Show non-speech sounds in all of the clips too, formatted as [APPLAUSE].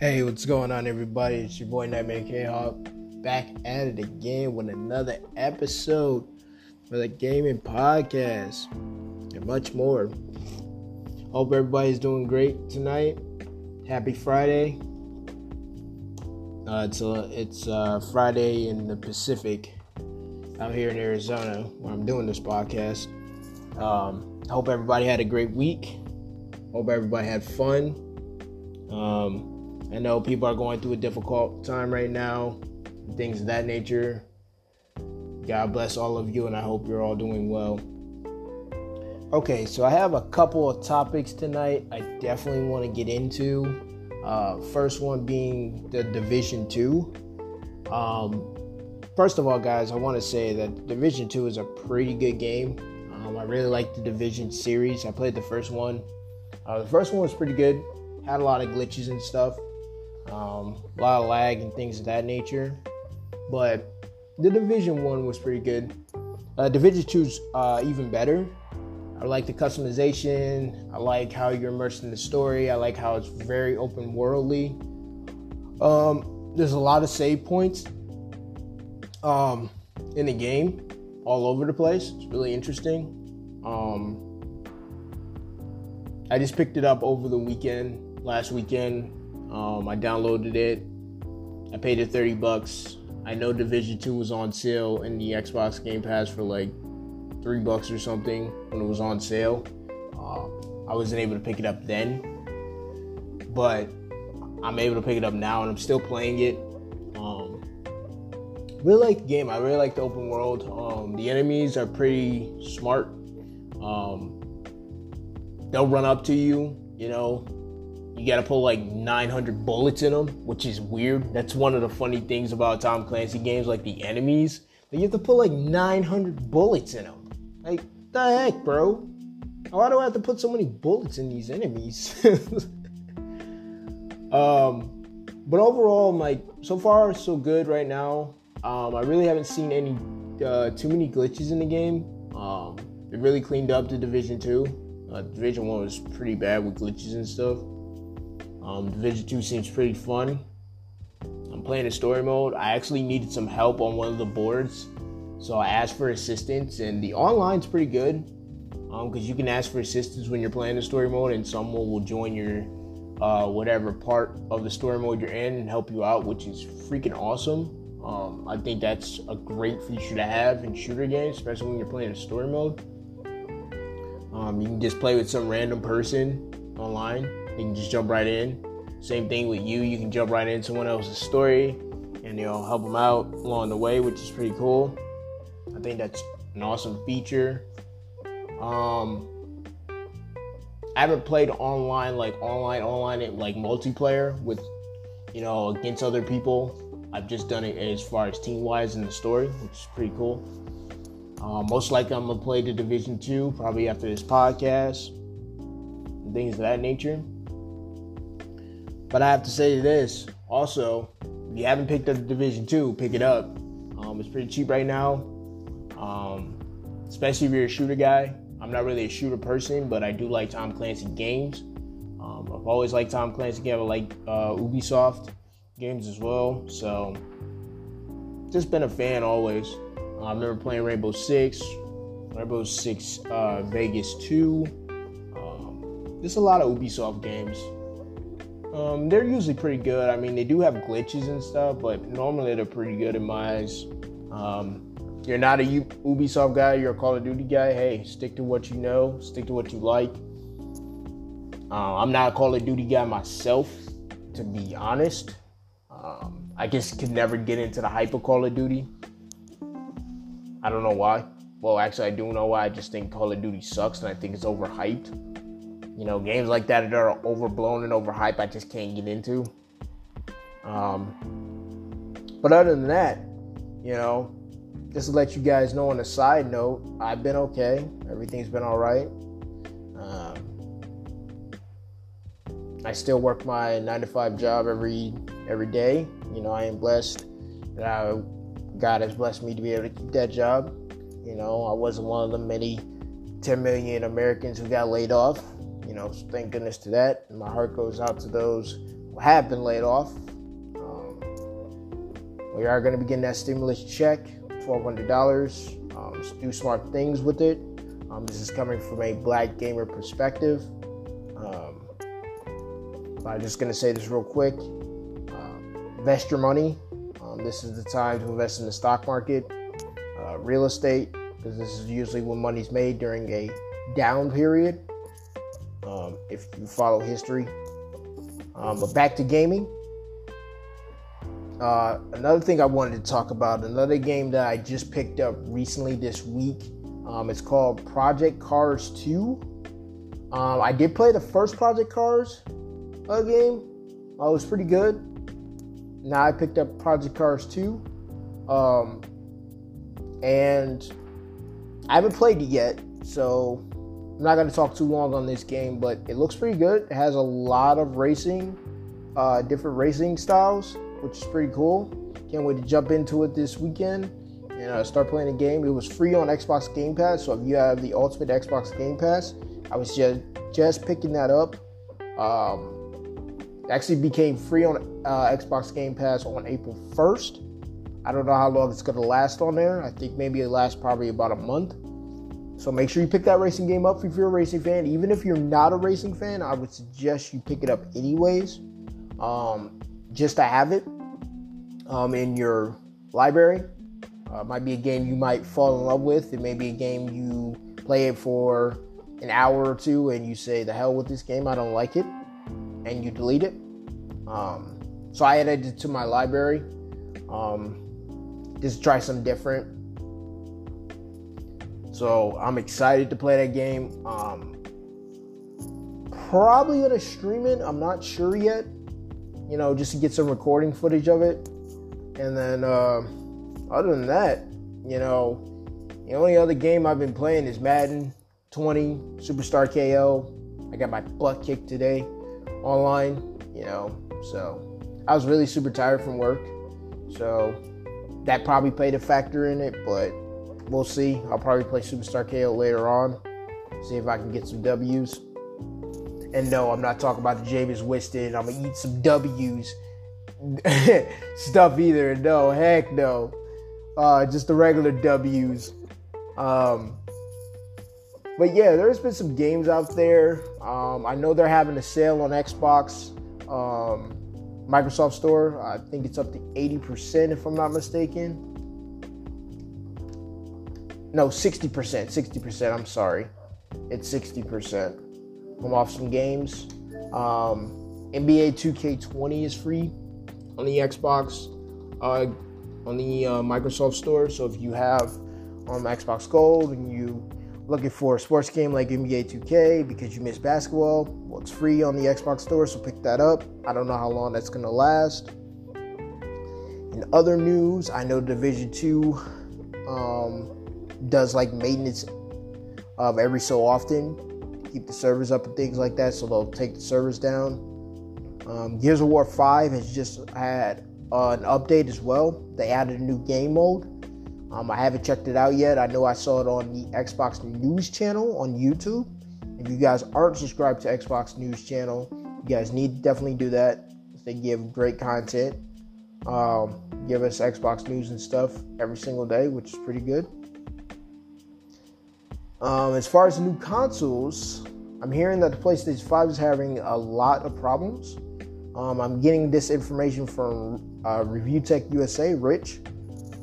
Hey, what's going on, everybody? It's your boy Nightmare K Hawk back at it again with another episode for the gaming podcast and much more. Hope everybody's doing great tonight. Happy Friday. Uh, it's uh, it's uh, Friday in the Pacific out here in Arizona where I'm doing this podcast. Um, hope everybody had a great week. Hope everybody had fun. Um, I know people are going through a difficult time right now, things of that nature. God bless all of you, and I hope you're all doing well. Okay, so I have a couple of topics tonight I definitely want to get into. Uh, first one being the Division 2. Um, first of all, guys, I want to say that Division 2 is a pretty good game. Um, I really like the Division series. I played the first one. Uh, the first one was pretty good, had a lot of glitches and stuff um, a lot of lag and things of that nature. But the Division One was pretty good. Uh, Division Two's uh, even better. I like the customization. I like how you're immersed in the story. I like how it's very open worldly. Um, there's a lot of save points um, in the game, all over the place. It's really interesting. Um, I just picked it up over the weekend, last weekend. Um, I downloaded it. I paid it 30 bucks. I know Division 2 was on sale in the Xbox Game Pass for like 3 bucks or something when it was on sale. Uh, I wasn't able to pick it up then, but I'm able to pick it up now and I'm still playing it. Um, really like the game. I really like the open world. Um, the enemies are pretty smart. Um, they'll run up to you, you know, you gotta put like 900 bullets in them, which is weird. That's one of the funny things about Tom Clancy games, like the enemies. you have to put like 900 bullets in them. Like, the heck, bro? Why do I have to put so many bullets in these enemies? [LAUGHS] um, but overall, like, so far, so good right now. Um, I really haven't seen any uh, too many glitches in the game. Um, it really cleaned up the Division 2. Uh, Division 1 was pretty bad with glitches and stuff. Um, Division 2 seems pretty fun. I'm playing a story mode. I actually needed some help on one of the boards, so I asked for assistance, and the online's pretty good because um, you can ask for assistance when you're playing the story mode, and someone will join your uh, whatever part of the story mode you're in and help you out, which is freaking awesome. Um, I think that's a great feature to have in shooter games, especially when you're playing a story mode. Um, you can just play with some random person online you can just jump right in. Same thing with you. You can jump right into someone else's story and you know help them out along the way, which is pretty cool. I think that's an awesome feature. Um, I haven't played online like online online like multiplayer with you know against other people. I've just done it as far as team wise in the story, which is pretty cool. Uh, most likely, I'm gonna play the Division Two probably after this podcast, things of that nature. But I have to say this also, if you haven't picked up Division 2, pick it up. Um, it's pretty cheap right now, um, especially if you're a shooter guy. I'm not really a shooter person, but I do like Tom Clancy games. Um, I've always liked Tom Clancy games. I like uh, Ubisoft games as well. So, just been a fan always. I remember playing Rainbow Six, Rainbow Six uh, Vegas 2. Um, just a lot of Ubisoft games. Um, they're usually pretty good. I mean, they do have glitches and stuff, but normally they're pretty good in my eyes. Um, you're not a Ubisoft guy, you're a Call of Duty guy. Hey, stick to what you know, stick to what you like. Uh, I'm not a Call of Duty guy myself, to be honest. Um, I just could never get into the hype of Call of Duty. I don't know why. Well, actually, I do know why. I just think Call of Duty sucks and I think it's overhyped. You know, games like that that are overblown and overhyped, I just can't get into. Um, but other than that, you know, just to let you guys know on a side note, I've been okay. Everything's been all right. Um, I still work my nine to five job every every day. You know, I am blessed that I, God has blessed me to be able to keep that job. You know, I wasn't one of the many 10 million Americans who got laid off. You know, thank goodness to that. My heart goes out to those who have been laid off. Um, we are going to be getting that stimulus check, $1,200. Um, do smart things with it. Um, this is coming from a black gamer perspective. Um, I'm just going to say this real quick. Uh, invest your money. Um, this is the time to invest in the stock market, uh, real estate, because this is usually when money's made during a down period. Um, if you follow history. Um, but back to gaming. Uh, another thing I wanted to talk about, another game that I just picked up recently this week. Um, it's called Project Cars 2. Um, I did play the first Project Cars uh, game. Uh, it was pretty good. Now I picked up Project Cars 2. Um, and I haven't played it yet, so I'm not going to talk too long on this game, but it looks pretty good. It has a lot of racing, uh, different racing styles, which is pretty cool. Can't wait to jump into it this weekend and uh, start playing the game. It was free on Xbox Game Pass, so if you have the Ultimate Xbox Game Pass, I was just just picking that up. Um, actually became free on uh, Xbox Game Pass on April 1st. I don't know how long it's going to last on there. I think maybe it lasts probably about a month. So make sure you pick that racing game up if you're a racing fan. Even if you're not a racing fan, I would suggest you pick it up anyways, um, just to have it um, in your library. Uh, might be a game you might fall in love with. It may be a game you play it for an hour or two and you say, "The hell with this game, I don't like it," and you delete it. Um, so I added it to my library. Um, just try something different. So I'm excited to play that game. Um, probably gonna stream it. I'm not sure yet. You know, just to get some recording footage of it. And then, uh, other than that, you know, the only other game I've been playing is Madden 20 Superstar KO. I got my butt kicked today online. You know, so I was really super tired from work. So that probably played a factor in it, but we'll see. I'll probably play Superstar KO later on. See if I can get some W's. And no, I'm not talking about the Jameis Winston. I'm gonna eat some W's [LAUGHS] stuff either. No, heck no. Uh, just the regular W's. Um, but yeah, there's been some games out there. Um, I know they're having a sale on Xbox, um, Microsoft Store. I think it's up to 80% if I'm not mistaken no 60% 60% i'm sorry. It's 60% i'm off some games. Um, nba 2k20 is free on the xbox uh, on the uh, microsoft store. So if you have um, xbox gold and you looking for a sports game like nba 2k because you miss basketball well it's free on the xbox store so pick that up. I don't know how long that's going to last. In other news i know division 2 um, does like maintenance um, every so often, keep the servers up and things like that. So they'll take the servers down. Um, Gears of War 5 has just had uh, an update as well. They added a new game mode. Um, I haven't checked it out yet. I know I saw it on the Xbox News channel on YouTube. If you guys aren't subscribed to Xbox News channel, you guys need to definitely do that. They give great content. Um, give us Xbox News and stuff every single day, which is pretty good. Um, as far as new consoles, I'm hearing that the PlayStation 5 is having a lot of problems. Um, I'm getting this information from uh, Review Tech USA, Rich.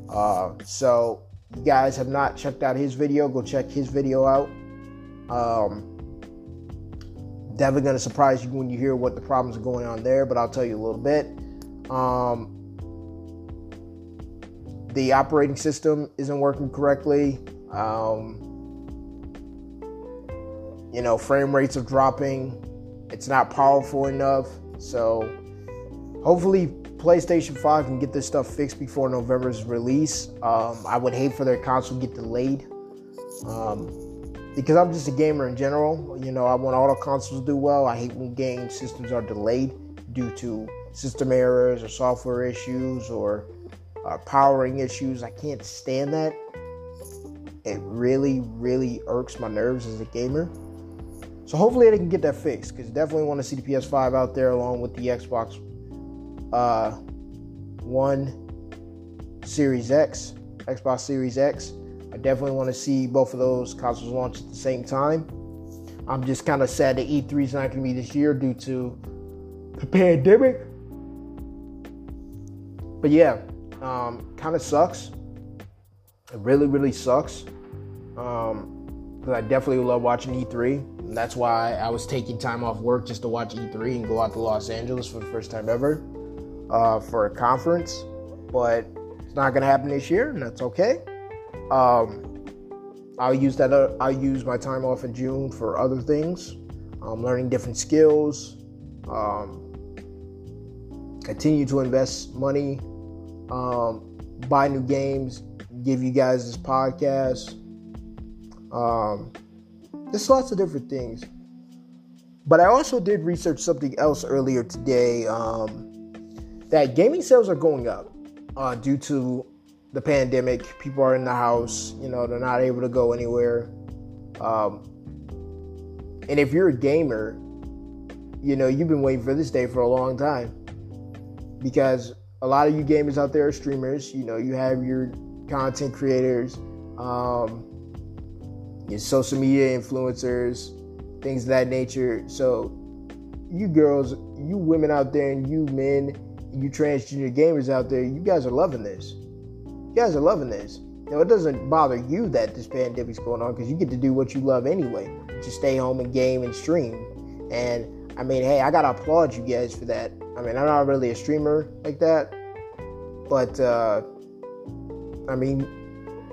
Uh, so, you guys have not checked out his video, go check his video out. Um, definitely going to surprise you when you hear what the problems are going on there, but I'll tell you a little bit. Um, the operating system isn't working correctly. Um, you know, frame rates are dropping. It's not powerful enough. So hopefully PlayStation 5 can get this stuff fixed before November's release. Um, I would hate for their console to get delayed. Um, because I'm just a gamer in general. You know, I want all the consoles to do well. I hate when game systems are delayed due to system errors or software issues or uh, powering issues. I can't stand that. It really, really irks my nerves as a gamer. So hopefully they can get that fixed because definitely want to see the PS5 out there along with the Xbox uh, One Series X, Xbox Series X. I definitely want to see both of those consoles launch at the same time. I'm just kind of sad that E3 is not going to be this year due to the pandemic. But yeah, um, kind of sucks. It really, really sucks. Um, because I definitely love watching E3. That's why I was taking time off work just to watch E3 and go out to Los Angeles for the first time ever uh, for a conference. But it's not going to happen this year, and that's okay. Um, I'll use that. Uh, I'll use my time off in June for other things, um, learning different skills, um, continue to invest money, um, buy new games, give you guys this podcast. There's lots of different things. But I also did research something else earlier today um, that gaming sales are going up uh, due to the pandemic. People are in the house, you know, they're not able to go anywhere. Um, and if you're a gamer, you know, you've been waiting for this day for a long time because a lot of you gamers out there are streamers. You know, you have your content creators, um, your social media influencers, things of that nature. So, you girls, you women out there, and you men, you transgender gamers out there, you guys are loving this. You guys are loving this. Now, it doesn't bother you that this pandemic's going on because you get to do what you love anyway. Just stay home and game and stream. And I mean, hey, I gotta applaud you guys for that. I mean, I'm not really a streamer like that, but uh, I mean,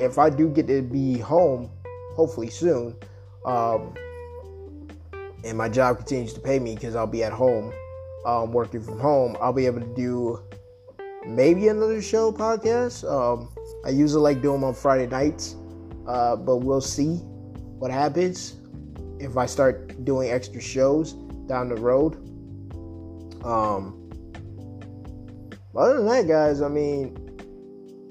if I do get to be home, hopefully soon, um, and my job continues to pay me because I'll be at home um, working from home, I'll be able to do maybe another show podcast. Um, I usually like doing them on Friday nights, uh, but we'll see what happens if I start doing extra shows down the road. Um, other than that, guys, I mean,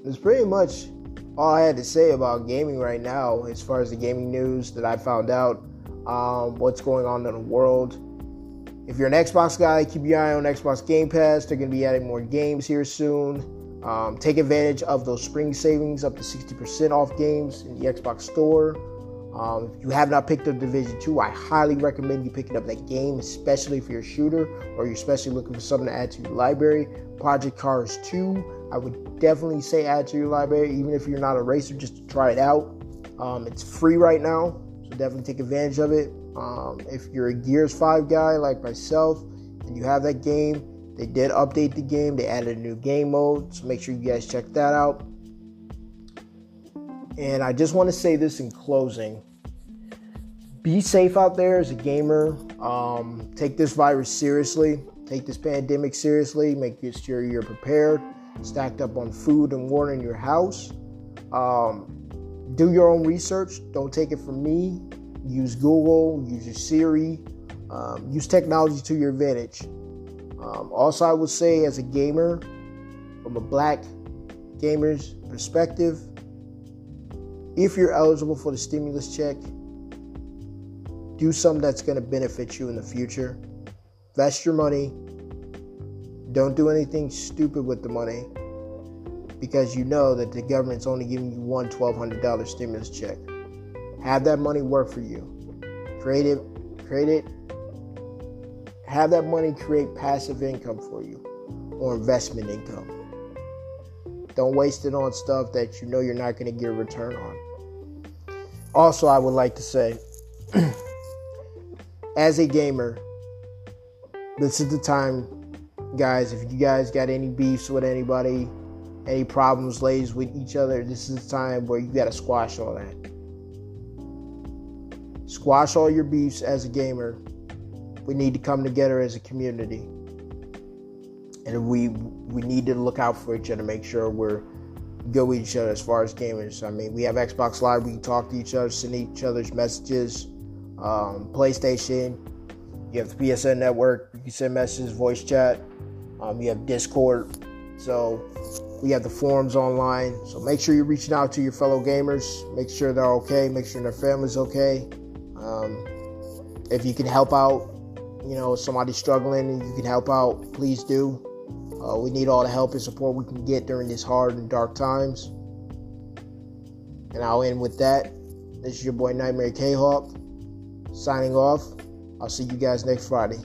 it's pretty much all I had to say about gaming right now as far as the gaming news that I found out, um, what's going on in the world. If you're an Xbox guy, keep your eye on Xbox Game Pass. They're going to be adding more games here soon. Um, take advantage of those spring savings up to 60% off games in the Xbox Store. Um, if you have not picked up Division 2, I highly recommend you picking up that game, especially if you're a shooter or you're especially looking for something to add to your library. Project Cars 2, I would definitely say add to your library, even if you're not a racer, just to try it out. Um, it's free right now, so definitely take advantage of it. Um, if you're a Gears 5 guy like myself and you have that game, they did update the game. They added a new game mode, so make sure you guys check that out. And I just want to say this in closing be safe out there as a gamer. Um, take this virus seriously, take this pandemic seriously, make sure you're prepared, stacked up on food and water in your house. Um, do your own research, don't take it from me. Use Google, use your Siri, um, use technology to your advantage. Um, also, I would say, as a gamer, from a black gamer's perspective, if you're eligible for the stimulus check, do something that's going to benefit you in the future. Invest your money. Don't do anything stupid with the money because you know that the government's only giving you one $1,200 stimulus check. Have that money work for you. Create it, create it. Have that money create passive income for you or investment income. Don't waste it on stuff that you know you're not going to get a return on. Also, I would like to say, [CLEARS THROAT] as a gamer, this is the time, guys. If you guys got any beefs with anybody, any problems lays with each other, this is the time where you got to squash all that. Squash all your beefs as a gamer. We need to come together as a community. And we we need to look out for each other, make sure we're good with each other as far as gamers. I mean, we have Xbox Live, we can talk to each other, send each other's messages. Um, PlayStation, you have the PSN network, you can send messages, voice chat. Um, you have Discord. So we have the forums online. So make sure you're reaching out to your fellow gamers. Make sure they're okay. Make sure their family's okay. Um, if you can help out, you know, somebody struggling and you can help out, please do. Uh, we need all the help and support we can get during these hard and dark times. And I'll end with that. This is your boy Nightmare K Hawk signing off. I'll see you guys next Friday.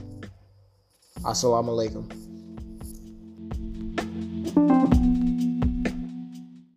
Assalamu alaikum.